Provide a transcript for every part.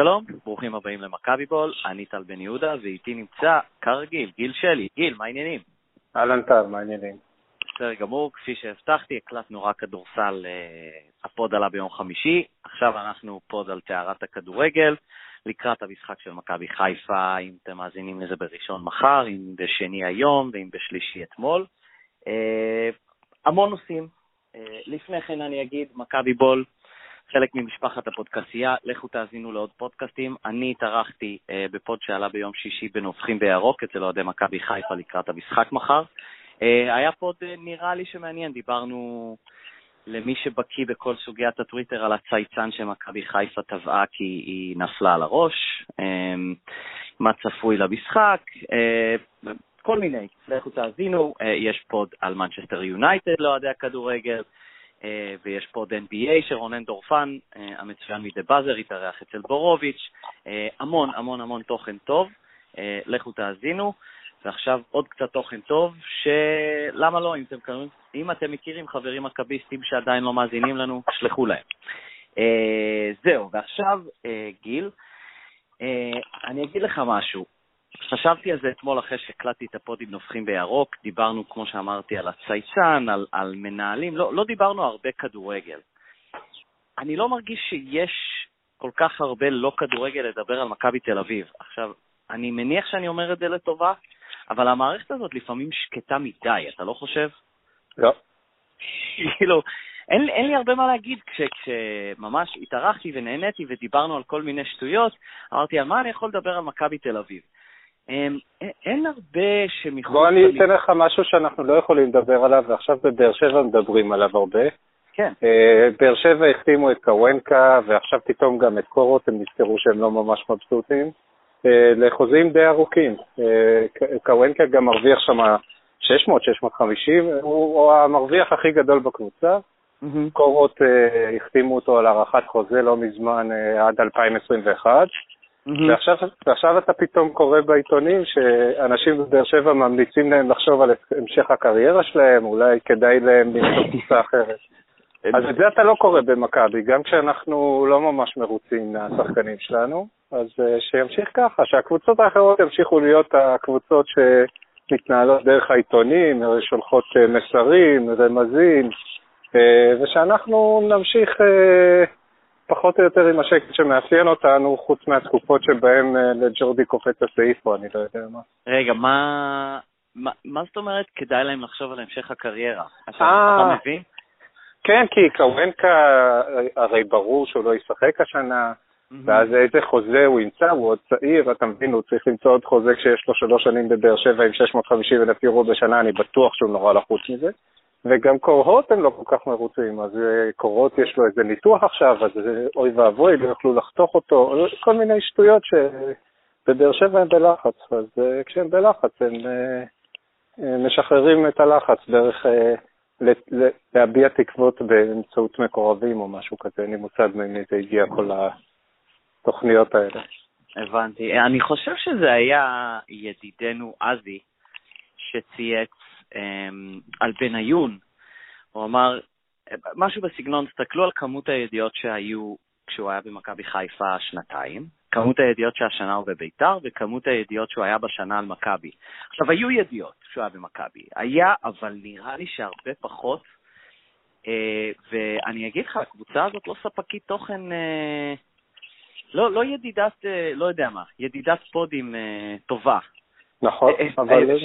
שלום, ברוכים הבאים למכבי בול, אני טל בן יהודה, ואיתי נמצא, כרגיל, גיל שלי. גיל, מה העניינים? אהלן טל, מה העניינים? בסדר גמור, כפי שהבטחתי, הקלטנו רק כדורסל, אה, ה pod עלה ביום חמישי, עכשיו אנחנו pod על טהרת הכדורגל, לקראת המשחק של מכבי חיפה, אם אתם מאזינים לזה בראשון מחר, אם בשני היום ואם בשלישי אתמול. אה, המון נושאים. אה, לפני כן אני אגיד, מכבי בול, חלק ממשפחת הפודקאסייה, לכו תאזינו לעוד פודקאסטים. אני התארחתי אה, ב pod שעלה ביום שישי בנובחים בירוק אצל אוהדי מכבי חיפה לקראת המשחק מחר. אה, היה pod אה, נראה לי שמעניין, דיברנו למי שבקיא בכל סוגיית הטוויטר על הצייצן שמכבי חיפה טבעה כי היא נפלה על הראש, אה, מה צפוי למשחק, אה, כל מיני. לכו תאזינו, אה, יש pod על מנצ'סטר יונייטד לאוהדי הכדורגל. אה, ויש פה עוד NBA שרונן דורפן, אה, המצוין מ The Buzzer, התארח אצל בורוביץ', אה, המון המון המון תוכן טוב, לכו תאזינו. ועכשיו עוד קצת תוכן טוב, שלמה לא, אם אתם, אם אתם מכירים חברים מכביסטים שעדיין לא מאזינים לנו, שלחו להם. זהו, ועכשיו, גיל, אני אגיד לך משהו. חשבתי על זה אתמול אחרי שהקלטתי את הפודים נובחים בירוק, דיברנו, כמו שאמרתי, על הצייצן, על, על מנהלים, לא, לא דיברנו הרבה כדורגל. אני לא מרגיש שיש כל כך הרבה לא כדורגל לדבר על מכבי תל אביב. עכשיו, אני מניח שאני אומר את זה לטובה, אבל המערכת הזאת לפעמים שקטה מדי, אתה לא חושב? לא. כאילו, אין, אין לי הרבה מה להגיד. כש, כשממש התארחתי ונהניתי ודיברנו על כל מיני שטויות, אמרתי, על מה אני יכול לדבר על מכבי תל אביב? אמ, אין הרבה שמחוץ... בוא אני אתן לך משהו שאנחנו לא יכולים לדבר עליו, ועכשיו בבאר שבע מדברים עליו הרבה. כן. אה, באר שבע החתימו את קוונקה, ועכשיו פתאום גם את קורות, הם נזכרו שהם לא ממש מבסוטים, אה, לחוזים די ארוכים. אה, קוונקה גם מרוויח שם 600, 650, הוא המרוויח הכי גדול בקבוצה. Mm-hmm. קורות החתימו אותו על הארכת חוזה לא מזמן עד 2021. Mm-hmm. ועכשיו, ועכשיו אתה פתאום קורא בעיתונים שאנשים בבאר שבע ממליצים להם לחשוב על המשך הקריירה שלהם, אולי כדאי להם למצוא קבוצה אחרת. אז את זה אתה לא קורא במכבי, גם כשאנחנו לא ממש מרוצים מהשחקנים שלנו, אז אה, שימשיך ככה, שהקבוצות האחרות ימשיכו להיות הקבוצות שמתנהלות דרך העיתונים, שולחות אה, מסרים, רמזים, אה, ושאנחנו נמשיך פחות או יותר עם השקט שמאפיין אותנו, חוץ מהתקופות שבהן אה, לג'ורדי קופץ הסעיף או אני לא יודע מה. רגע, מה, מה, מה זאת אומרת כדאי להם לחשוב על המשך הקריירה? אתה, אתה מבין? כן, כי קוונקה, הרי ברור שהוא לא ישחק השנה. ואז איזה חוזה הוא ימצא, הוא עוד צעיר, אתה מבין, הוא צריך למצוא עוד חוזה כשיש לו שלוש שנים בבאר שבע עם 650 אלף יורו בשנה, אני בטוח שהוא נורא לחוץ מזה. וגם קורות הם לא כל כך מרוצים, אז אה, קורות יש לו איזה ניתוח עכשיו, אז אה, אוי ואבוי, לא יוכלו לחתוך אותו, כל מיני שטויות שבבאר שבע הם בלחץ, אז אה, כשהם בלחץ הם משחררים את הלחץ דרך להביע תקוות באמצעות מקורבים או משהו כזה, אין לי מושג ממי זה הגיע כל התוכניות האלה. הבנתי. אני חושב שזה היה ידידנו עזי שצייץ על בניון, הוא אמר משהו בסגנון, תסתכלו על כמות הידיעות שהיו כשהוא היה במכבי חיפה שנתיים, כמות הידיעות שהשנה הוא בביתר וכמות הידיעות שהוא היה בשנה על מכבי. עכשיו, היו ידיעות שהוא היה במכבי, היה, אבל נראה לי שהרבה פחות, אה, ואני אגיד לך, הקבוצה הזאת לא ספקית תוכן, אה, לא, לא ידידת, אה, לא יודע מה, ידידת פודים טובה. נכון, אבל...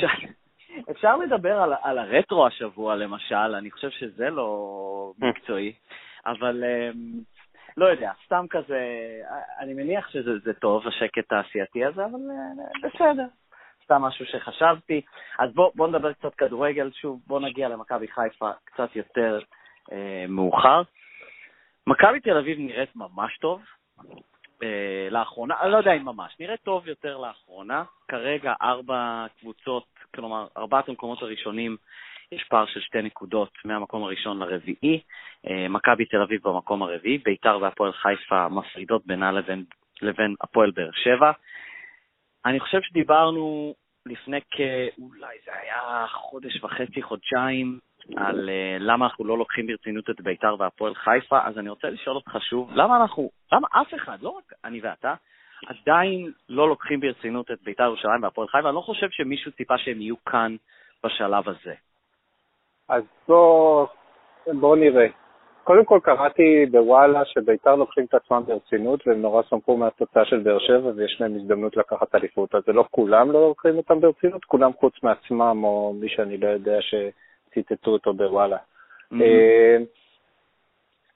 אפשר, לדבר על, על הרטרו השבוע, למשל, אני חושב שזה לא מקצועי, אבל um, לא יודע, סתם כזה, אני מניח שזה טוב, השקט העשייתי הזה, אבל uh, בסדר. סתם משהו שחשבתי. אז בואו בוא נדבר קצת כדורגל, שוב, בואו נגיע למכבי חיפה קצת יותר אה, מאוחר. מכבי תל אביב נראית ממש טוב. אה, לאחרונה, אני לא יודע אם ממש, נראית טוב יותר לאחרונה. כרגע ארבע קבוצות כלומר, ארבעת המקומות הראשונים, יש פער של שתי נקודות מהמקום הראשון לרביעי. אה, מכבי תל אביב במקום הרביעי, ביתר והפועל חיפה מפרידות בינה לבין, לבין הפועל באר שבע. אני חושב שדיברנו לפני כאולי זה היה חודש וחצי, חודשיים, על uh, למה אנחנו לא לוקחים ברצינות את ביתר והפועל חיפה, אז אני רוצה לשאול אותך שוב, למה אנחנו, למה אף אחד, לא רק אני ואתה, עדיין לא לוקחים ברצינות את ביתר ירושלים והפועל חיפה? אני לא חושב שמישהו ציפה שהם יהיו כאן בשלב הזה. אז בוא, בוא נראה. קודם כל קראתי בוואלה שביתר לוקחים את עצמם ברצינות והם נורא שמחו מהתוצאה של באר שבע ויש להם הזדמנות לקחת אליפות. אז זה לא כולם לא לוקחים אותם ברצינות, כולם חוץ מעצמם או מי שאני לא יודע שציטטו אותו בוואלה. Mm-hmm.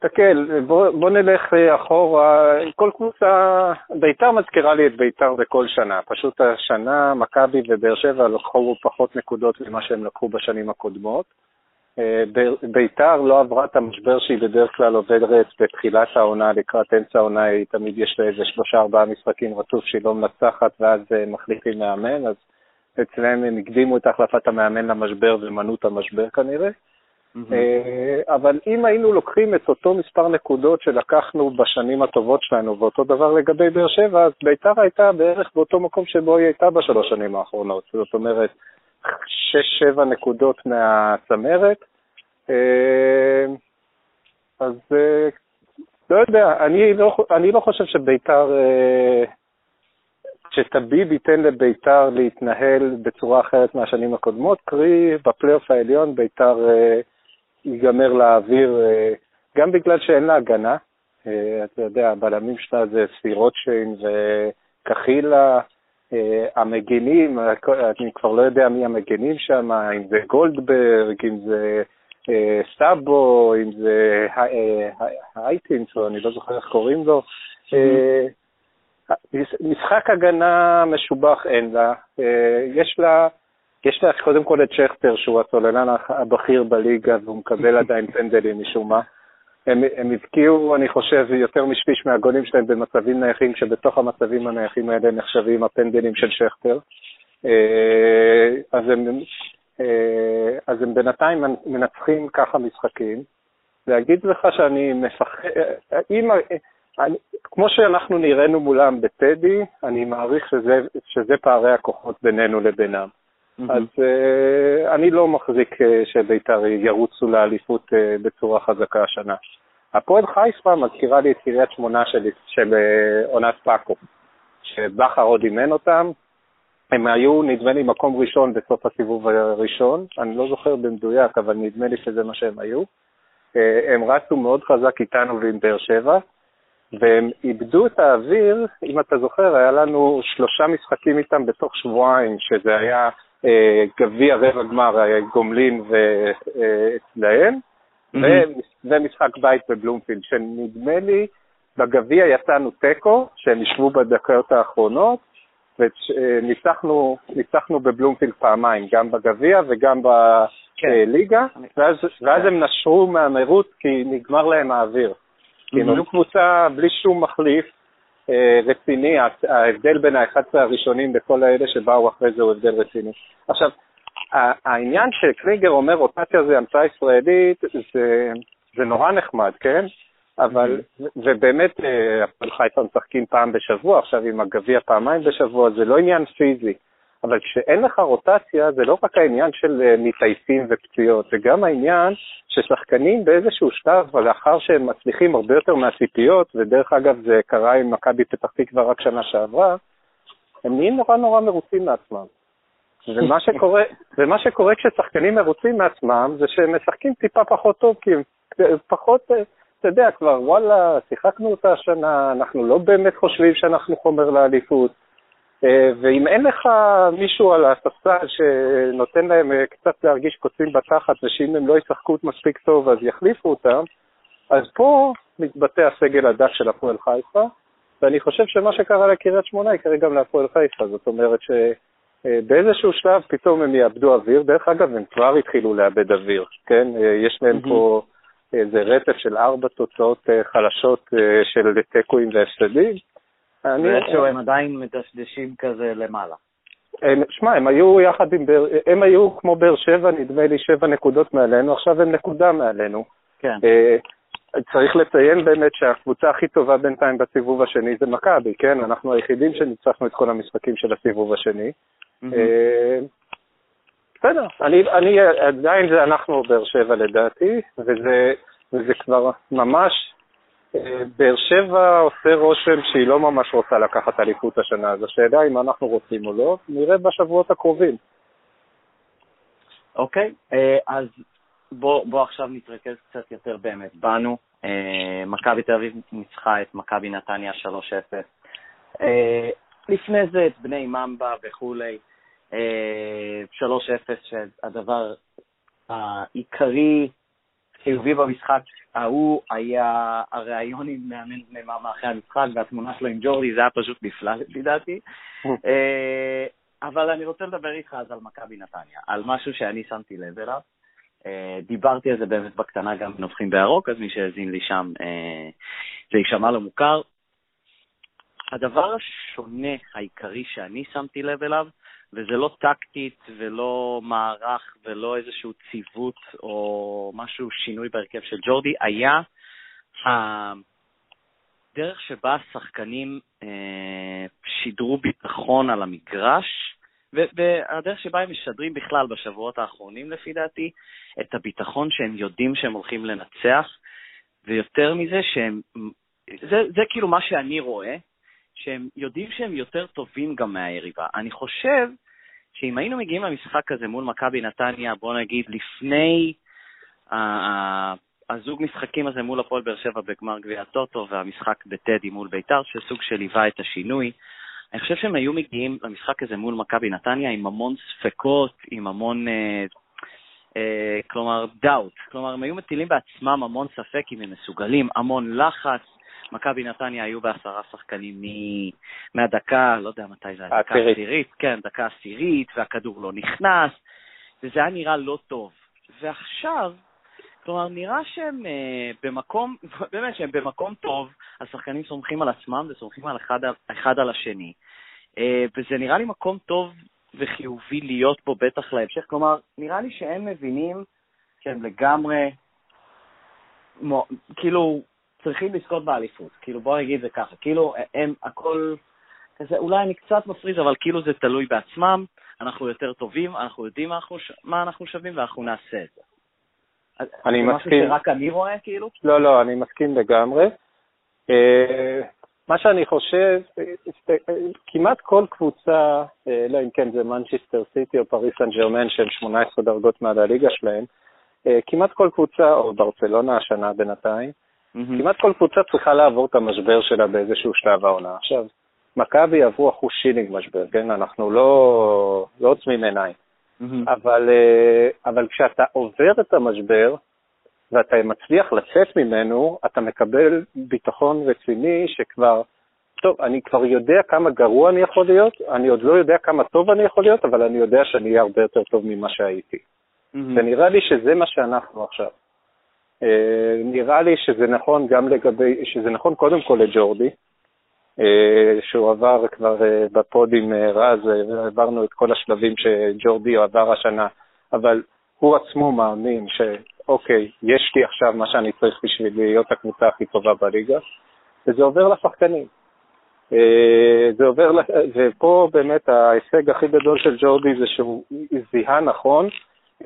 אה, תסתכל, בוא, בוא נלך אחורה, כל קבוצה, ביתר מזכירה לי את ביתר בכל שנה, פשוט השנה מכבי ובאר שבע לקחו פחות נקודות ממה שהם לקחו בשנים הקודמות. אה, ביתר לא עברה את המשבר שהיא בדרך כלל עוברת בתחילת העונה, לקראת אמצע העונה, היא תמיד יש לה איזה שלושה-ארבעה משחקים רצוף שהיא לא מנצחת ואז אה, מחליפים מאמן, אז אצלם הם הקדימו את החלפת המאמן למשבר ומנעו את המשבר כנראה. Mm-hmm. אבל אם היינו לוקחים את אותו מספר נקודות שלקחנו בשנים הטובות שלנו, ואותו דבר לגבי באר שבע, אז ביתר הייתה בערך באותו מקום שבו היא הייתה בשלוש שנים האחרונות. זאת אומרת, שש-שבע נקודות מהצמרת. אה, אז אה, לא יודע, אני לא, אני לא חושב שביתר, אה, שטביב ייתן לביתר להתנהל בצורה אחרת מהשנים הקודמות, קרי בפלייאוף העליון ביתר ייגמר לאוויר, גם בגלל שאין לה הגנה, אתה יודע, הבלמים שלה זה ספירוטשיין וקחילה, אה, המגינים, אני כבר לא יודע מי המגינים שם, אם זה גולדברג, אם זה אה, סאבו, אם זה אה, הייטינס, או אני לא זוכר איך קוראים לו. משחק הגנה משובח אין לה. יש לה, יש לה קודם כל את שכטר, שהוא הצוללן הבכיר בליגה, והוא מקבל עדיין פנדלים משום מה. הם, הם הבקיעו, אני חושב, יותר משפיש מהגולים שלהם במצבים נייחים, כשבתוך המצבים הנייחים האלה נחשבים הפנדלים של שכטר. אה, אז הם, אה, אז הם בינתיים מנצחים ככה משחקים. להגיד לך שאני מפחד, אם, אני, כמו שאנחנו נראינו מולם בטדי, אני מעריך שזה, שזה פערי הכוחות בינינו לבינם. אז uh, אני לא מחזיק uh, שבית"ר ירוצו לאליפות uh, בצורה חזקה השנה. הפועל חיפה מזכירה לי את קריית שמונה של, של עונת פאקו, שבכר עוד אימן אותם. הם היו, נדמה לי, מקום ראשון בסוף הסיבוב הראשון, אני לא זוכר במדויק, אבל נדמה לי שזה מה שהם היו. הם רצו מאוד חזק איתנו ועם באר שבע, והם איבדו את האוויר, אם אתה זוכר, היה לנו שלושה משחקים איתם בתוך שבועיים, שזה היה אה, גביע רבע גמר, אה, גומלין ואצלהם, ומשחק בית בבלומפילד, שנדמה לי בגביע יצאנו תיקו, שהם ישבו בדקות האחרונות, וניצחנו בבלומפילד פעמיים, גם בגביע וגם בליגה, כן. ואז, ואז הם נשרו מהמרוץ כי נגמר להם האוויר. כי הם היו קבוצה בלי שום מחליף, אה, רציני, ההבדל בין ה-11 הראשונים בכל האלה שבאו אחרי זה הוא הבדל רציני. עכשיו, העניין שקריגר אומר רוטציה זה המצאה ישראלית, זה, זה נורא נחמד, כן? אבל, mm-hmm. ובאמת, אה, הפועל חיפה משחקים פעם בשבוע, עכשיו עם הגביע פעמיים בשבוע, זה לא עניין פיזי. אבל כשאין לך רוטציה, זה לא רק העניין של אה, מתעייפים ופציעות, זה גם העניין ששחקנים באיזשהו שלב, לאחר שהם מצליחים הרבה יותר מהציפיות, ודרך אגב זה קרה עם מכבי פתח תקווה רק שנה שעברה, הם נהיים נורא נורא מרוצים מעצמם. ומה שקורה, ומה שקורה כששחקנים מרוצים מעצמם, זה שהם משחקים טיפה פחות טוב, כי הם פחות, אה, אתה יודע, כבר וואלה, שיחקנו אותה השנה, אנחנו לא באמת חושבים שאנחנו חומר לאליפות. אה, ואם אין לך מישהו על הספסל שנותן להם אה, קצת להרגיש קוצים בתחת, ושאם הם לא ישחקו מספיק טוב אז יחליפו אותם, אז פה מתבטא הסגל הדק של הפועל חיפה, ואני חושב שמה שקרה לקריית שמונה יקרה גם להפועל חיפה, זאת אומרת שבאיזשהו שלב פתאום הם יאבדו אוויר, דרך אגב הם כבר התחילו לאבד אוויר, כן? אה, יש להם mm-hmm. פה איזה רצף של ארבע תוצאות חלשות של תיקואים והפסדים, ואיכשהו הם עדיין מדשדשים כזה למעלה. שמע, הם היו יחד עם באר, הם היו כמו באר שבע, נדמה לי שבע נקודות מעלינו, עכשיו הם נקודה מעלינו. כן. אה, צריך לציין באמת שהקבוצה הכי טובה בינתיים בסיבוב השני זה מכבי, כן? אנחנו היחידים שניצחנו את כל המשחקים של הסיבוב השני. בסדר, אני, אני עדיין זה אנחנו באר שבע לדעתי, וזה, וזה כבר ממש, אה, באר שבע עושה רושם שהיא לא ממש רוצה לקחת אליפות השנה, אז השאלה אם אנחנו רוצים או לא, נראה בשבועות הקרובים. אוקיי, אה, אז בוא, בוא עכשיו נתרכז קצת יותר באמת בנו. אה, מכבי תל אביב ניצחה את מכבי נתניה 3-0. לפני זה את בני ממבה וכולי. 3-0, שהדבר העיקרי חיובי במשחק ההוא היה הריאיון עם מאמן בני ממבה אחרי המשחק והתמונה שלו עם ג'ורדי, זה היה פשוט נפלא לפי דעתי. אה, אבל אני רוצה לדבר איתך אז על מכבי נתניה, על משהו שאני שמתי לב אליו. אה, דיברתי על זה באמת בקטנה גם בנובחים בירוק, אז מי שהאזין לי שם, אה, זה יישמע לו מוכר. הדבר השונה העיקרי שאני שמתי לב אליו, וזה לא טקטית ולא מערך ולא איזשהו ציוות או משהו, שינוי בהרכב של ג'ורדי, היה הדרך שבה השחקנים אה, שידרו ביטחון על המגרש, והדרך שבה הם משדרים בכלל בשבועות האחרונים, לפי דעתי, את הביטחון שהם יודעים שהם הולכים לנצח, ויותר מזה שהם, זה, זה כאילו מה שאני רואה, שהם יודעים שהם יותר טובים גם מהיריבה. אני חושב שאם היינו מגיעים למשחק הזה מול מכבי נתניה, בוא נגיד לפני uh, הזוג משחקים הזה מול הפועל באר שבע בגמר גביע הטוטו והמשחק בטדי מול ביתר, שסוג של היווה את השינוי, אני חושב שהם היו מגיעים למשחק הזה מול מכבי נתניה עם המון ספקות, עם המון, uh, uh, כלומר, דאוט. כלומר, הם היו מטילים בעצמם המון ספק אם הם מסוגלים, המון לחץ, מכבי נתניה היו בעשרה שחקנים מ... מהדקה, לא יודע מתי זה היה, דקה עשירית, כן, דקה עשירית, והכדור לא נכנס, וזה היה נראה לא טוב. ועכשיו, כלומר, נראה שהם uh, במקום, באמת שהם במקום טוב, השחקנים סומכים על עצמם וסומכים על אחד, אחד על השני, uh, וזה נראה לי מקום טוב וחיובי להיות בו בטח להמשך. כלומר, נראה לי שהם מבינים שהם לגמרי, מו, כאילו, צריכים לזכות באליפות. כאילו, בוא נגיד זה ככה, כאילו, הם הכל, כזה, אולי אני קצת מפריז, אבל כאילו זה תלוי בעצמם, אנחנו יותר טובים, אנחנו יודעים מה אנחנו, מה אנחנו שווים ואנחנו נעשה את זה. אני זה מסכים. משהו שרק אני רואה, כאילו? לא, לא, אני מסכים לגמרי. אה, מה שאני חושב, כמעט כל קבוצה, אה, לא אם כן זה מנצ'סטר סיטי או פריס סן ג'רמן שהם 18 דרגות מעל הליגה שלהם, אה, כמעט כל קבוצה, או ברצלונה השנה בינתיים, Mm-hmm. כמעט כל קבוצה צריכה לעבור את המשבר שלה באיזשהו שלב העונה. עכשיו, מכבי עברו אחושילינג משבר, כן? אנחנו לא, לא עוצמים עיניים. Mm-hmm. אבל, אה, אבל כשאתה עובר את המשבר ואתה מצליח לצאת ממנו, אתה מקבל ביטחון רציני שכבר, טוב, אני כבר יודע כמה גרוע אני יכול להיות, אני עוד לא יודע כמה טוב אני יכול להיות, אבל אני יודע שאני אהיה הרבה יותר טוב ממה שהייתי. Mm-hmm. ונראה לי שזה מה שאנחנו עכשיו. אה, נראה לי שזה נכון גם לגבי, שזה נכון קודם כל לג'ורדי, אה, שהוא עבר כבר אה, בפוד עם רז, עברנו את כל השלבים שג'ורדי עבר השנה, אבל הוא עצמו מאמין שאוקיי, יש לי עכשיו מה שאני צריך בשביל להיות הקבוצה הכי טובה בליגה, וזה עובר לשחקנים. זה עובר, ופה באמת ההישג הכי גדול של ג'ורדי זה שהוא זיהה נכון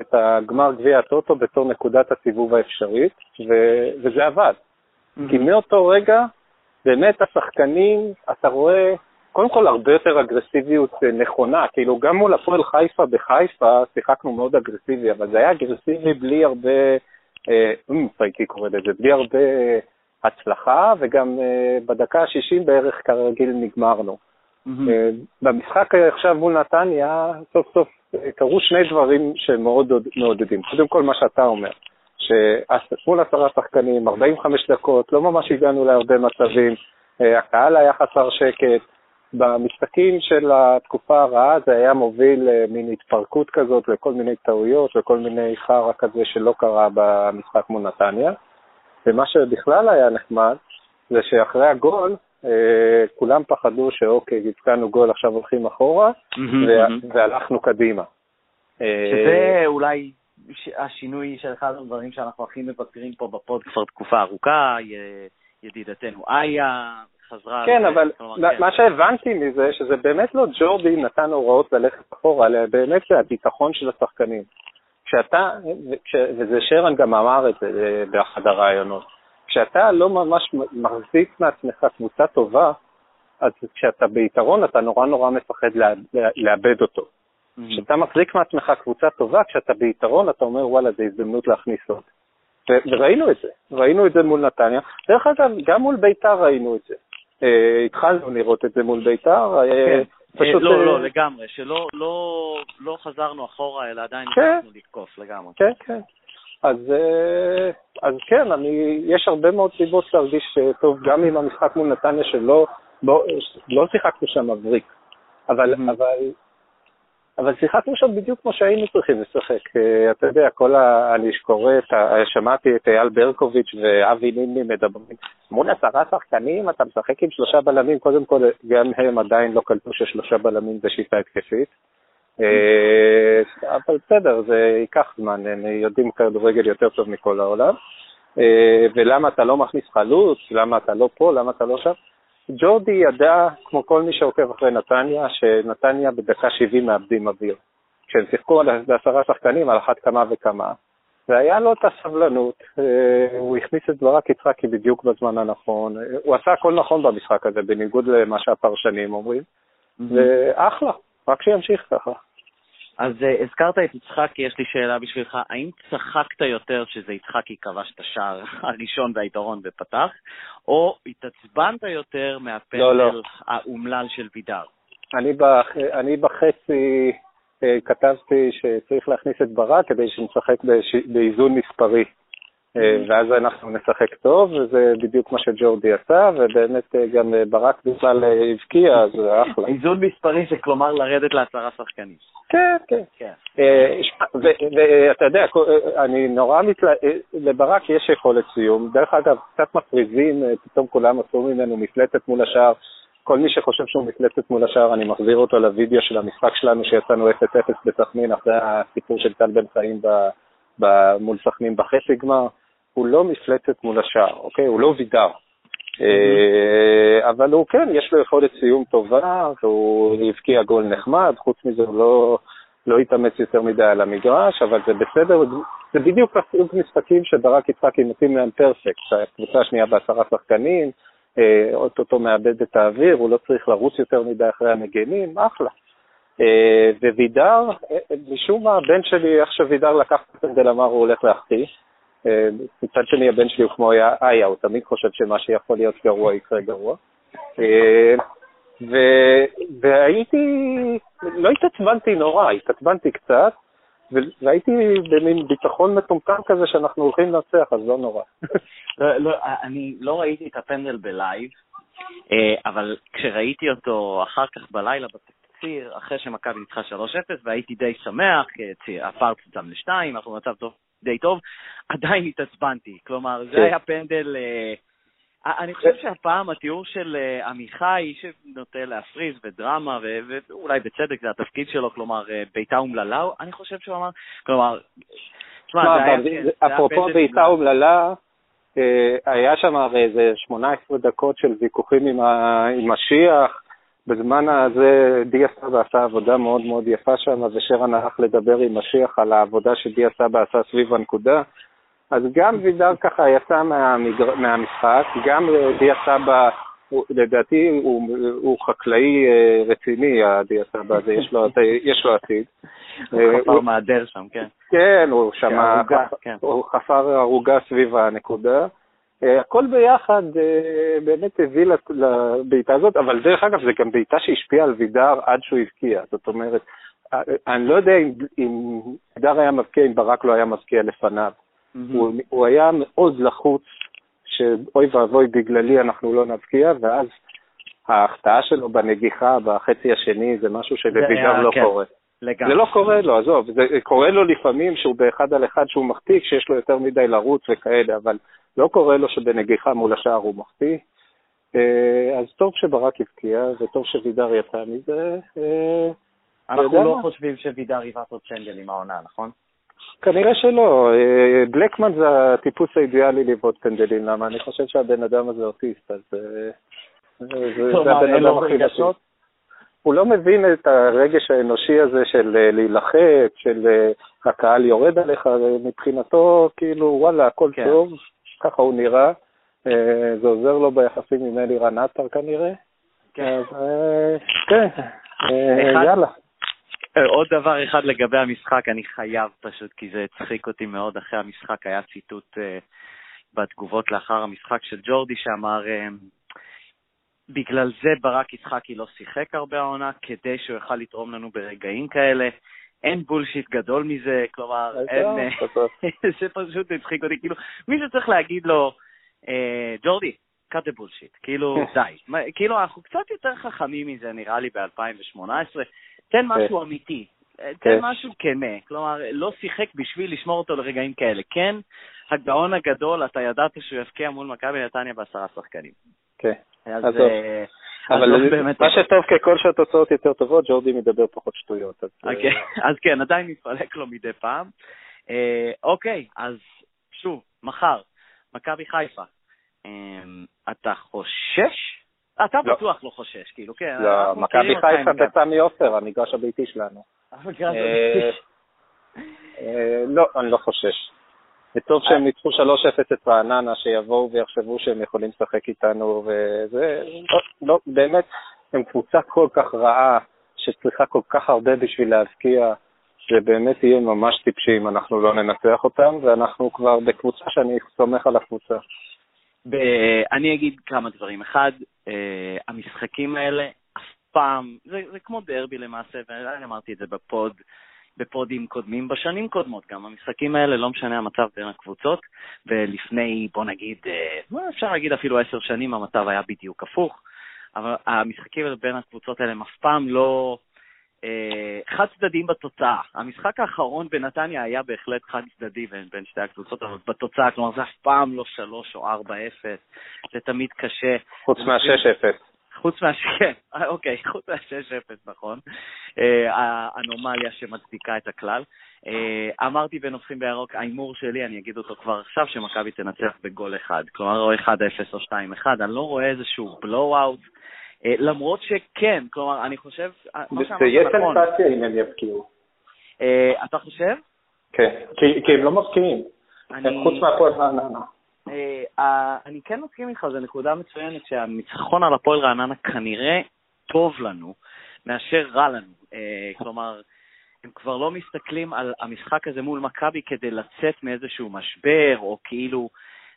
את הגמר גביע הטוטו בתור נקודת הסיבוב האפשרית, ו- וזה עבד. Mm-hmm. כי מאותו רגע, באמת השחקנים, אתה רואה, קודם כל הרבה יותר אגרסיביות אה, נכונה, כאילו גם מול הפועל חיפה בחיפה שיחקנו מאוד אגרסיבי, אבל זה היה אגרסיבי בלי הרבה, אה, הייתי קורא לזה, בלי הרבה הצלחה, וגם אה, בדקה ה-60 בערך כרגיל נגמרנו. Mm-hmm. במשחק עכשיו מול נתניה, סוף סוף קרו שני דברים שמאוד מעודדים. קודם כל, מה שאתה אומר, שמול עשרה שחקנים, 45 דקות, לא ממש הגענו להרבה מצבים, אה, הקהל היה חסר שקט. במשחקים של התקופה הרעה זה היה מוביל למין התפרקות כזאת לכל מיני טעויות וכל מיני חרא כזה שלא קרה במשחק מול נתניה. ומה שבכלל היה נחמד, זה שאחרי הגול, אה, כולם פחדו שאוקיי, הבקענו גול, עכשיו הולכים אחורה, והלכנו קדימה. אה, שזה אולי השינוי של אחד הדברים שאנחנו הכי מבקרים פה בפוד כבר תקופה ארוכה, ידידתנו איה, חזרה... כן, אבל כלומר, מה כן. מה שהבנתי מזה, שזה באמת לא ג'ורדי נתן הוראות ללכת אחורה, אלא באמת זה הביטחון של השחקנים. כשאתה, וזה שרן גם אמר את זה אה, באחד הראיונות, כשאתה לא ממש מחזיק מעצמך קבוצה טובה, אז כשאתה ביתרון אתה נורא נורא מפחד לאבד אותו. מהמם. כשאתה מחזיק מעצמך קבוצה טובה, כשאתה ביתרון אתה אומר וואלה, זו הזדמנות להכניס עוד. וראינו את זה, ראינו את זה מול נתניה. דרך אגב, גם מול ביתר ראינו את זה. אה, התחלנו לראות את זה מול ביתר. אה. פשוט... אה, לא, אה, לא, לגמרי, שלא לא, לא חזרנו אחורה, אלא עדיין כן. הצלחנו לתקוף לגמרי. כן, כן. אז, אה, אז כן, אני, יש הרבה מאוד סיבות להרגיש אה, טוב, גם עם המשחק מול נתניה שלא לא, לא שיחקנו שם מבריק, אבל, Mhm. אבל, אבל שיחקנו שם בדיוק כמו שהיינו צריכים לשחק. אה, אתה יודע, כל ה... אני קורא, את ה... שמעתי את אייל ברקוביץ' ואבי נימני מדברים, מול עשרה שחקנים אתה משחק עם שלושה בלמים, קודם כל גם הם עדיין לא קלטו ששלושה בלמים זה שיטה התקפית. אה, אבל בסדר, זה ייקח זמן, הם יודעים כדורגל יותר טוב מכל העולם. אה, ולמה אתה לא מכניס חלוץ, למה אתה לא פה, למה אתה לא שם. ג'ורדי ידע, כמו כל מי שעוקב אחרי נתניה, שנתניה בדקה 70 מאבדים אוויר. כשהם שיחקו בעשרה שחקנים, על אחת כמה וכמה. והיה לו את הסבלנות, אה, הוא הכניס את ברק יצחקי בדיוק בזמן הנכון, הוא עשה הכל נכון במשחק הזה, בניגוד למה שהפרשנים אומרים, ואחלה, רק שימשיך ככה. אז uh, הזכרת את יצחקי, יש לי שאלה בשבילך. האם צחקת יותר שזה יצחקי כבש את השער הראשון והיתרון ופתח, או התעצבנת יותר לא, מהפנדל לא. האומלל של וידר? אני, בח, אני בחצי אה, כתבתי שצריך להכניס את ברק כדי שנשחק באיזון מספרי. אה, ואז אנחנו נשחק טוב, וזה בדיוק מה שג'ורדי עשה, ובאמת אה, גם אה, ברק בכלל הבקיע, אז זה אחלה. איזון מספרי זה כלומר לרדת לעשרה שחקנים. כן, כן. כן. ואתה יודע, אני נורא מתל... לברק יש יכולת סיום. דרך אגב, קצת מפריזים, פתאום כולם עשו ממנו מפלטת מול השער. כל מי שחושב שהוא מפלטת מול השער, אני מחזיר אותו לוידאו של המשחק שלנו שיצאנו 0-0 בסכנין אחרי הסיפור של טל בן חיים ב- ב- מול סכנין בחצי גמר. הוא לא מפלטת מול השער, אוקיי? הוא לא וידר. אה, אבל הוא כן, יש לו יכולת סיום טובה, והוא הבקיע גול נחמד, חוץ מזה הוא לא, לא התאמץ יותר מדי על המגרש, אבל זה בסדר, זה בדיוק הסוג משחקים שברק יצחקי מתאים להם פרפקט, הקבוצה השנייה בעשרה שחקנים, אה, אוטוטו מאבד את האוויר, הוא לא צריך לרוץ יותר מדי אחרי המגנים, אחלה. אה, ווידר, משום מה הבן שלי, איך שווידר לקח את הפנדל אמר הוא הולך להחטיא. מצד שני הבן שלי הוא כמו איה, הוא תמיד חושב שמה שיכול להיות גרוע יקרה גרוע. אה, ו- והייתי, לא התעצבנתי נורא, התעצבנתי קצת, והייתי במין ביטחון מטומטם כזה שאנחנו הולכים לנצח, אז לא נורא. לא, לא, אני לא ראיתי את הפנדל בלייב, אה, אבל כשראיתי אותו אחר כך בלילה בתקציר, אחרי שמכבי ניצחה 3-0, והייתי די שמח, הפארק אותם לשתיים, אנחנו במצב טוב, די טוב, עדיין התעצבנתי. כלומר, זה כן. היה פנדל... אה, אני חושב שהפעם התיאור של אה, עמיחי, שנוטה להפריז ודרמה, ואולי בצדק זה התפקיד שלו, כלומר, אה, בעיטה אומללה, אני חושב שהוא אמר, כלומר, תשמע, כן, זה- היה אפרופו בעיטה אומלל. אומללה, אה, היה שם הרי איזה 18 דקות של ויכוחים עם השיח. בזמן הזה דיה סבא עשה עבודה מאוד מאוד יפה שם, ושרן הלך לדבר עם השיח על העבודה שדיה סבא עשה סביב הנקודה. אז גם וידר ככה יצא מהמגר... מהמשחק, גם דיה סבא, הוא- לדעתי הוא, הוא חקלאי אה, רציני, הדיה סבא הזה, יש לו, יש לו עתיד. הוא אה, חפר מהדר שם, כן. כן, הוא שמע, כן. הוא חפר ערוגה סביב הנקודה. אה, הכל ביחד אה, באמת הביא לבעיטה הזאת, אבל דרך אגב, זו גם בעיטה שהשפיעה על וידר עד שהוא הבקיע. זאת אומרת, אה, אני לא יודע אם, אם וידר היה מבקיע, אם ברק לא היה מבקיע לפניו. הוא, הוא היה מאוד לחוץ, שאוי ואבוי, בגללי אנחנו לא נבקיע, ואז ההחטאה שלו בנגיחה בחצי השני זה משהו היה, שלווידר לא כן. קורה. לגמרי. זה לא קורה לו, עזוב, זה קורה לו לפעמים שהוא באחד על אחד שהוא מחטיא כשיש לו יותר מדי לרוץ וכאלה, אבל לא קורה לו שבנגיחה מול השער הוא מחטיא. אה, אז טוב שברק הבקיע, וטוב שווידר יצא מזה. אה, אנחנו לא? חושבים שווידר יבעט עוד פנדל עם העונה, נכון? כנראה שלא. אה, בלקמן זה הטיפוס האידיאלי לבעוט פנדלים, למה אני חושב שהבן אדם הזה אוטיסט, אז... זה הבן אדם הכי רגשות? הוא לא מבין את הרגש האנושי הזה של להילחץ, של הקהל יורד עליך, מבחינתו, כאילו, וואלה, הכל כן. טוב, ככה הוא נראה. אה, זה עוזר לו ביחסים עם אלירן עטר כנראה. כן. אז כן, יאללה. עוד דבר אחד לגבי המשחק, אני חייב פשוט, כי זה הצחיק אותי מאוד אחרי המשחק, היה ציטוט בתגובות לאחר המשחק של ג'ורדי שאמר, בגלל זה ברק יצחקי לא שיחק הרבה העונה, כדי שהוא יוכל לתרום לנו ברגעים כאלה. אין בולשיט גדול מזה, כלומר, אין... זה פשוט הצחיק אותי, כאילו, מישהו צריך להגיד לו, אה, ג'ורדי, cut the bullshit, כאילו, די. כאילו, אנחנו קצת יותר חכמים מזה, נראה לי, ב-2018. תן משהו אמיתי, אה, תן משהו כנה. כלומר, לא שיחק בשביל לשמור אותו לרגעים כאלה. כן, הגאון הגדול, אתה ידעת שהוא יבקיע מול מכבי נתניה בעשרה שחקנים. כן. אז, אה, אבל לא מה שטוב ככל שהתוצאות יותר טובות, ג'ורדי מדבר פחות שטויות. אוקיי, אז כן, עדיין מתפלק לו מדי פעם. אה, אוקיי, אז שוב, מחר, מכבי חיפה. אתה חושש? אתה לא. בטוח לא חושש, כאילו, כן. לא, מכבי חיפה כסמי עופר, המגרש הביתי שלנו. המגרש הביתי. לא, אני לא חושש. וטוב שהם ניצחו 3-0 את רעננה, שיבואו ויחשבו שהם יכולים לשחק איתנו, וזה, לא, לא, באמת, הם קבוצה כל כך רעה, שצריכה כל כך הרבה בשביל להבקיע, שבאמת יהיה ממש טיפשי אם אנחנו לא ננצח אותם, ואנחנו כבר בקבוצה שאני סומך על הקבוצה. אני אגיד כמה דברים. אחד, אה, המשחקים האלה אף פעם, זה, זה כמו דרבי למעשה, ואני אמרתי את זה בפוד, בפודים קודמים בשנים קודמות. גם המשחקים האלה, לא משנה המצב בין הקבוצות, ולפני, בוא נגיד, אה, אפשר להגיד אפילו עשר שנים, המצב היה בדיוק הפוך, אבל המשחקים בין הקבוצות האלה הם אף פעם לא אה, חד צדדיים בתוצאה. המשחק האחרון בנתניה היה בהחלט חד צדדי בין, בין שתי הקבוצות, אבל בתוצאה, כלומר זה אף פעם לא שלוש או ארבע אפס, זה תמיד קשה. חוץ מהשש אפס. חוץ מה... כן, אוקיי, חוץ מה-6-0, נכון. אה, האנומליה שמצדיקה את הכלל. אה, אמרתי בנופחים בירוק, ההימור שלי, אני אגיד אותו כבר עכשיו, שמכבי תנצח בגול אחד. כלומר, או 1-0 או 2-1, אני לא רואה איזשהו בלואו-אאוט. אה, למרות שכן, כלומר, אני חושב, נכון. זה יהיה סנסציה אם הם יבקיעו. אתה חושב? כן, כי הם לא מבקיעים. חוץ מהפועל רעננה. אה, אני כן מסכים איתך, זו נקודה מצוינת שהניצחון על הפועל רעננה כנראה טוב לנו מאשר רע לנו. אה, כלומר, הם כבר לא מסתכלים על המשחק הזה מול מכבי כדי לצאת מאיזשהו משבר, או כאילו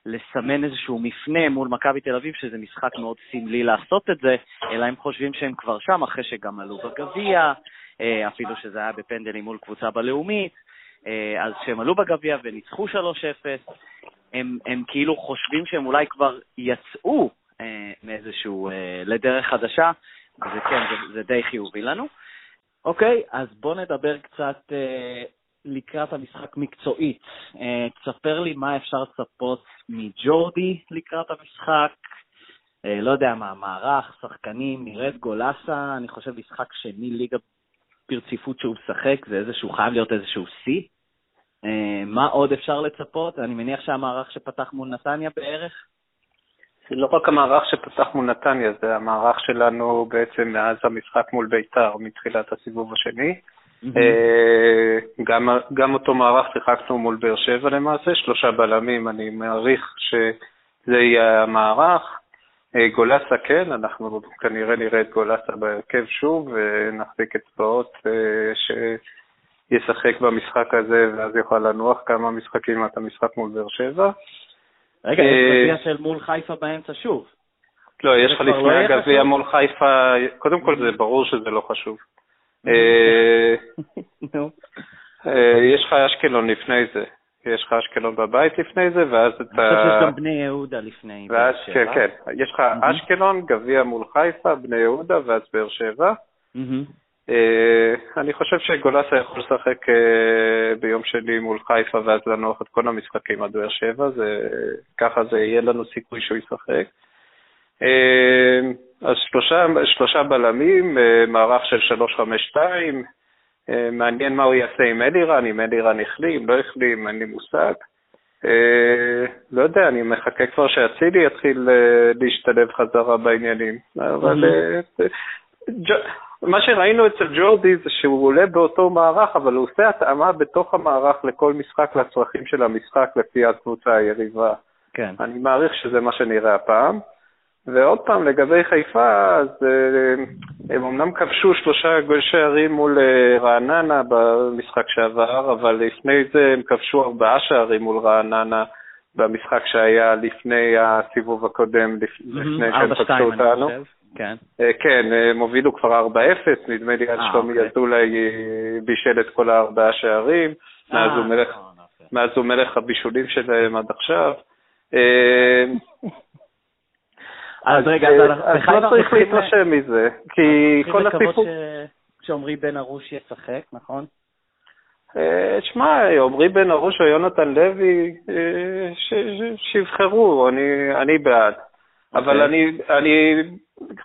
לסמן איזשהו מפנה מול מכבי תל אביב, שזה משחק מאוד סמלי לעשות את זה, אלא הם חושבים שהם כבר שם, אחרי שגם עלו בגביע, אה, אפילו שזה היה בפנדלים מול קבוצה בלאומית, אז כשהם עלו בגביע וניצחו 3-0, הם, הם כאילו חושבים שהם אולי כבר יצאו אה, מאיזשהו, אה, לדרך חדשה, וזה כן, זה, זה די חיובי לנו. אוקיי, אז בואו נדבר קצת אה, לקראת המשחק מקצועית. אה, תספר לי מה אפשר לצפות מג'ורדי לקראת המשחק. אה, לא יודע מה, מערך, שחקנים, נראית גולסה, אני חושב משחק שני ליגה ברציפות שהוא משחק, זה איזשהו, חייב להיות איזשהו שיא. אה, מה עוד אפשר לצפות? אני מניח שהמערך שפתח מול נתניה בערך? זה לא רק המערך שפתח מול נתניה, זה המערך שלנו בעצם מאז המשחק מול ביתר, מתחילת הסיבוב השני. אה, גם, גם אותו מערך שיחקנו מול באר שבע למעשה, שלושה בלמים, אני מעריך שזה יהיה המערך. אה, גולסה כן, אנחנו כנראה נראה את גולסה בהרכב שוב ונחזיק אצבעות ש... ישחק במשחק הזה, ואז יוכל לנוח כמה משחקים עד המשחק מול באר שבע. רגע, יש אה, גביע של מול חיפה באמצע שוב. לא, יש לך לפני לא הגביע מול חיפה, קודם כל זה ברור שזה לא חשוב. אה, אה, יש לך אשקלון לפני זה. יש לך אשקלון בבית לפני זה, ואז אתה... אני חושב שיש גם בני יהודה לפני באר שבע. כן, כן. יש לך אשקלון, גביע מול חיפה, בני יהודה, ואז באר שבע. אה, אני חושב שגולסה יכול לשחק אה, ביום שני מול חיפה ואז לנוח את כל המשחקים עד באר שבע, ככה זה יהיה לנו סיכוי שהוא ישחק. אה, אז שלושה, שלושה בלמים, מערך של 3-5-2, מעניין מה הוא יעשה עם אלירן, אם אלירן החלים, לא החלים, אין לי מושג. לא יודע, אני מחכה כבר שאצילי יתחיל להשתלב חזרה בעניינים. אבל אה, מה שראינו אצל ג'ורדי זה שהוא עולה באותו מערך, אבל הוא עושה התאמה בתוך המערך לכל משחק לצרכים של המשחק לפי הקבוצה היריבה. כן. אני מעריך שזה מה שנראה הפעם. ועוד פעם, לגבי חיפה, אז אה, הם אמנם כבשו שלושה שערים מול אה, רעננה במשחק שעבר, אבל לפני זה הם כבשו ארבעה שערים מול רעננה במשחק שהיה לפני הסיבוב הקודם, לפני שהם פגשו אותנו. כן. אה, כן, הם הובילו כבר 4-0, נדמה לי אז שלומי אוקיי. אזולאי בישל את כל הארבעה שערים, מאז הוא נכון, מלך הבישולים שלהם עד עכשיו. אז רגע, אז לא צריך להתרשם מזה, כי כל הסיפור... שעמרי בן ארוש ישחק, נכון? אה, שמע, עמרי בן ארוש או יונתן לוי, אה, שיבחרו, אני בעד. אבל אוקיי. אני,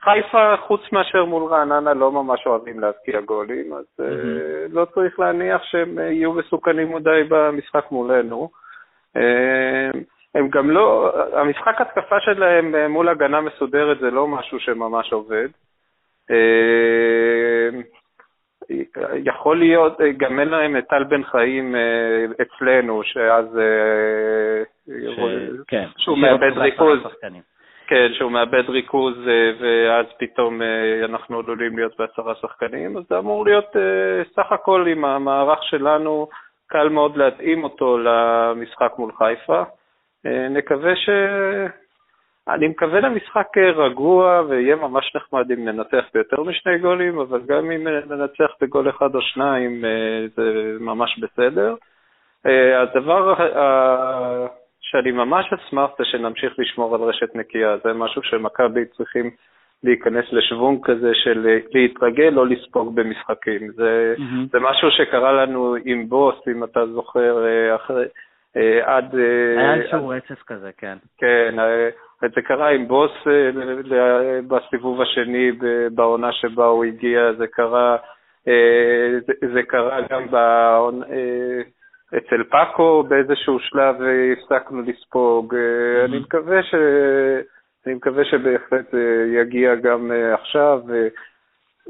חיפה, חוץ מאשר מול רעננה, לא ממש אוהבים להבקיע גולים, אז אה, לא צריך להניח שהם יהיו מסוכנים מדי במשחק מולנו. הם גם לא, המשחק התקפה שלהם אה, מול הגנה מסודרת זה לא משהו שממש עובד. אה, יכול להיות, אה, גם אין להם את טל בן חיים אצלנו, שאז... ש... כן, שהוא מאבד ריכוז. כן, שהוא מאבד ריכוז, ואז פתאום אנחנו עלולים להיות בעשרה שחקנים, אז זה אמור להיות סך הכל עם המערך שלנו, קל מאוד להתאים אותו למשחק מול חיפה. אה, נקווה ש... אני מקווה למשחק רגוע ויהיה ממש נחמד אם ננצח ביותר משני גולים, אבל גם אם ננצח בגול אחד או שניים אה, זה ממש בסדר. אה, הדבר שאני ממש אשמח זה שנמשיך לשמור על רשת נקייה, זה משהו שמכבי צריכים להיכנס לשוונג כזה של להתרגל או לספוג במשחקים. זה, mm-hmm. זה משהו שקרה לנו עם בוס, אם אתה זוכר, אחרי... אה, עד... אה, היה איזשהו רצף כזה, כן. כן, אה, זה קרה עם בוס בסיבוב השני בעונה שבה הוא הגיע, זה קרה, זה, זה קרה גם בעונה, אצל פאקו באיזשהו שלב הפסקנו לספוג. אני מקווה ש... אני מקווה שבהחלט יגיע גם עכשיו.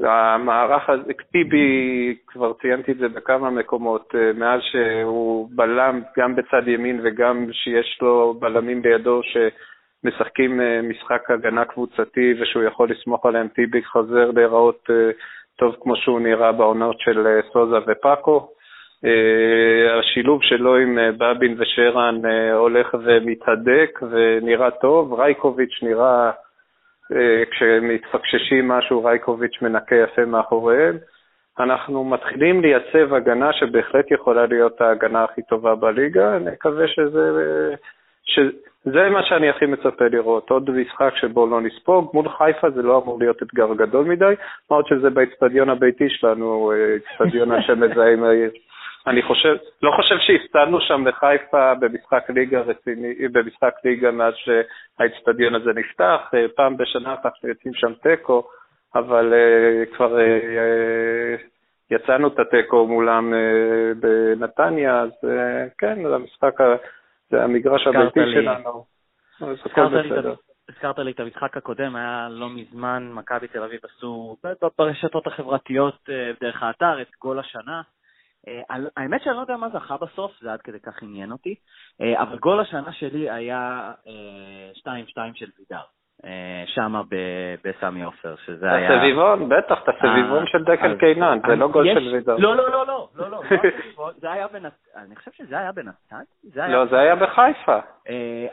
המערך הזה, טיבי, כבר ציינתי את זה בכמה מקומות, אה, מאז שהוא בלם גם בצד ימין וגם שיש לו בלמים בידו שמשחקים אה, משחק הגנה קבוצתי ושהוא יכול לסמוך עליהם, טיבי חוזר להיראות אה, טוב כמו שהוא נראה בעונות של סוזה ופאקו. השילוב שלו עם בבין ושרן הולך ומתהדק ונראה טוב, רייקוביץ' נראה אה, כשמתפקששים משהו, רייקוביץ' מנקה יפה מאחוריהם. אנחנו מתחילים לייצב הגנה שבהחלט יכולה להיות ההגנה הכי טובה בליגה, אני מקווה שזה, שזה מה שאני הכי מצפה לראות, עוד משחק שבו לא נספוג, מול חיפה זה לא אמור להיות אתגר גדול מדי, מה עוד שזה באצטדיון הביתי שלנו, אה, אצטדיון השמזהה עם העיר. אני חושב, לא חושב שהפסדנו שם לחיפה במשחק ליגה רציני, במשחק ליגה מאז שהאיצטדיון הזה נפתח, אה, פעם בשנה אנחנו יוצאים שם תיקו, אבל uh, כבר uh, יצאנו את התיקו מולם uh, בנתניה, אז uh, כן, זה המשחק, זה המגרש הביתי לי, שלנו, אז הכל בסדר. הזכרת לי את המשחק הקודם, היה לא מזמן, מכבי תל אביב עשו ברשתות החברתיות דרך האתר את גול השנה. אה, האמת שאני לא יודע מה זכה בסוף, זה עד כדי כך עניין אותי, אה, אבל גול השנה שלי היה 2-2 אה, של וידר. שמה בסמי עופר, שזה היה... הסביבון, בטח, את הסביבון של דקל קינן, זה לא גול של וידר. לא, לא, לא, לא, לא, לא, זה היה בנתניה, אני חושב שזה היה בנתניה? לא, זה היה בחיפה.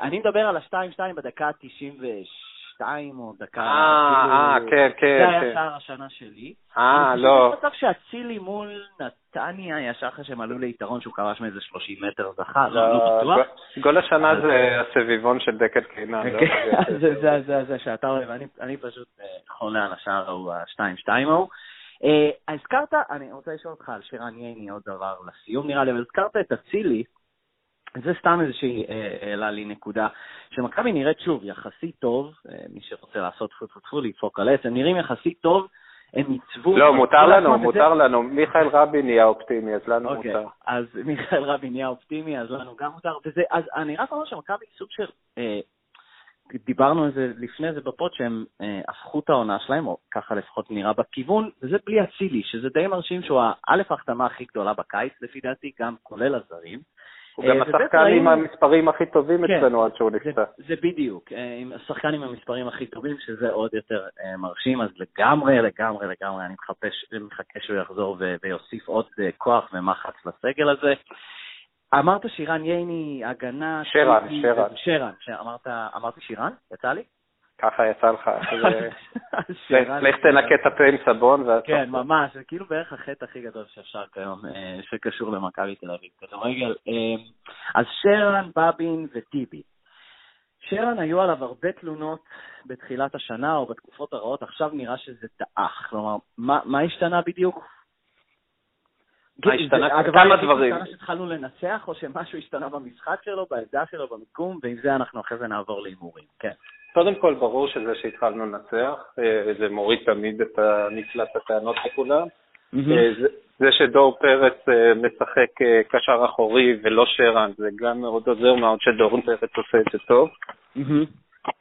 אני מדבר על ה-2-2 בדקה ה-96. שתיים או דקה. אה, אה, כן, כן. זה היה כן. שער השנה שלי. אה, לא. אני חושב מצב שאצילי מול נתניה, ישר אחרי שהם עלו ליתרון שהוא כבש מאיזה 30 מטר זכה, לא, לא בטוח. גול השנה זה הסביבון של דקל קינן. לא? כן, זה זה, זה שאתה אוהב, אני פשוט אה, חולה על השער ההוא, ה-2-2 ההוא. אה, הזכרת, אני רוצה לשאול אותך על שירן ייני עוד דבר לסיום נראה לי, אבל הזכרת את אצילי. זה סתם איזושהי אה, העלה לי נקודה, שמכבי נראית שוב יחסית טוב, אה, מי שרוצה לעשות טפו טפו טפו לדפוק על עץ, הם נראים יחסית טוב הם ייצבו... לא, מותר לנו, מותר לנו. מיכאל רבין נהיה אופטימי, אז לנו אוקיי, מותר. אז מיכאל רבין נהיה אופטימי, אז לנו גם מותר. וזה, אז אני רק אומר שמכבי סוג של... אה, דיברנו על זה לפני זה בפוד, שהם אה, הפכו את העונה שלהם, או ככה לפחות נראה בכיוון, וזה בלי אצילי, שזה די מרשים שהוא א', ההחתמה הכי גדולה בקיץ, לפי דעתי, גם כולל הזרים. הוא גם אה, השחקן עם המספרים הכי טובים כן. אצלנו עד שהוא נפצע. זה בדיוק, אה, השחקן עם המספרים הכי טובים, שזה עוד יותר אה, מרשים, אז לגמרי, לגמרי, לגמרי, אני מחכה שהוא יחזור ויוסיף עוד כוח ומחץ לסגל הזה. אמרת שירן ייני, הגנה... שרן, שרן. שרן, אמרתי שירן? יצא לי? ככה יצא לך. לך תנקה את הפה עם סבון. כן, ממש, זה כאילו בערך החטא הכי גדול שאפשר כיום, אה, שקשור למכבי תל אביב, כדורגל. אה, אז שרן, בבין וטיבי. שרן, היו עליו הרבה תלונות בתחילת השנה או בתקופות הרעות, עכשיו נראה שזה דעך. כלומר, מה, מה השתנה בדיוק? מה השתנה? זה- הדבר כמה דברים. שהתחלנו לנצח, או שמשהו השתנה במשחק שלו, בעמדה שלו, במיקום, ועם זה אנחנו אחרי זה נעבור להימורים. כן. קודם כל, ברור שזה שהתחלנו לנצח, אה, זה מוריד תמיד את מפלס הטענות לכולם. אה, זה- זה שדור פרץ אה, משחק קשר אחורי ולא שרן, זה גם מאוד עוזר מאוד שדור פרץ עושה את זה טוב.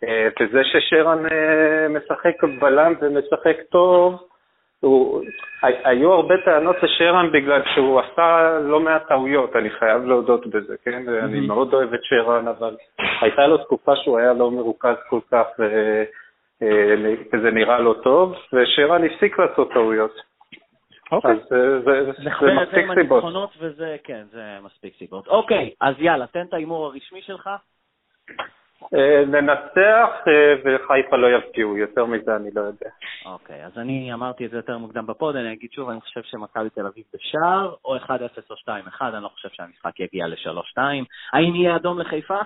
אה, וזה ששרן משחק בלם ומשחק טוב, הוא, הי- היו הרבה טענות לשרן בגלל שהוא עשה לא מעט טעויות, אני חייב להודות בזה, כן? ואני Mhm. מאוד אוהב את שרן, אבל הייתה לו תקופה שהוא היה לא מרוכז כל כך, ו- אה, וזה נראה לא טוב, ושרן הפסיק לעשות טעויות. אוקיי. אז אה, זה, זה, זה מספיק סיבות. וזה, כן, זה מספיק סיבות. אוקיי, אז יאללה, תן את ההימור הרשמי שלך. אה, ננצח אה, וחיפה לא יבקיעו, יותר מזה אני לא יודע. אוקיי, אז אני אמרתי את זה יותר מוקדם בפוד, אני אגיד שוב, אני חושב שמכבי תל אביב בשער, או 1-0 או 2-1, אני לא חושב שהמשחק יגיע ל-3-2. האם יהיה אדום לחיפה?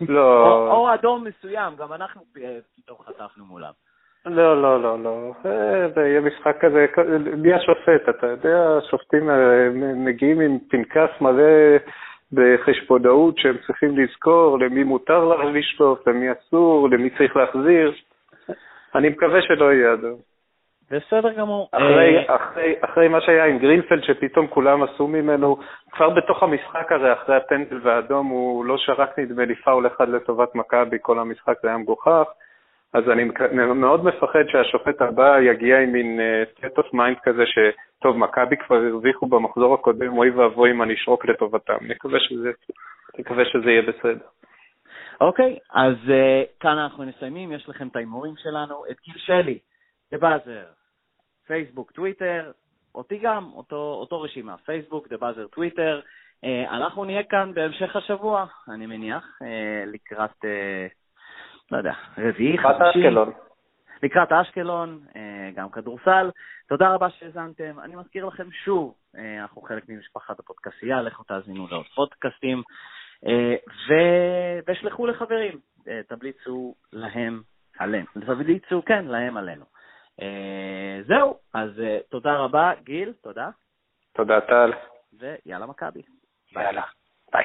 לא, או, או אדום מסוים, גם אנחנו אה, פתאום חטפנו מולם. לא, לא, לא, לא. זה יהיה משחק כזה, מי השופט? אתה יודע, השופטים מגיעים עם פנקס מלא בחשבונאות שהם צריכים לזכור למי מותר לה לשלוף, למי אסור, למי צריך להחזיר. אני מקווה שלא יהיה אדום. בסדר גמור. אחרי, אה, אחרי, אחרי מה שהיה עם גרינפלד, שפתאום כולם עשו ממנו, כבר בתוך המשחק הרי, אחרי הפנדל והאדום, הוא לא שרק נדמה לי פאול אחד לטובת מכבי, כל המשחק זה היה מגוחך. אז אני מאוד מפחד שהשופט הבא יגיע עם מין אה, state of mind כזה, שטוב, מכבי כבר הרוויחו במחזור הקודם, אוי ואבוי אם אני אשרוק לטובתם. נקווה שזה, נקווה שזה יהיה בסדר. אוקיי, אז uh, כאן אנחנו מסיימים, יש לכם את ההימורים שלנו, את גיל שלי, דה באזר, פייסבוק, טוויטר, אותי גם, אותו, אותו רשימה, פייסבוק, דה באזר, טוויטר. אנחנו נהיה כאן בהמשך השבוע, אני מניח, uh, לקראת, uh, לא יודע, רביעי, לקראת חמישי. אשקלון. לקראת אשקלון, אה, גם כדורסל. תודה רבה שהאזנתם. אני מזכיר לכם שוב, אה, אנחנו חלק ממשפחת הפודקסייה, לכו תאזינו לעוד פודקאסטים, אה, ו- ושלחו לחברים, תמליצו להם עלינו, תמליצו, כן, להם עלינו. זהו, אז תודה רבה, גיל, תודה, תודה, טל. ויאללה מכבי. יאללה, ביי.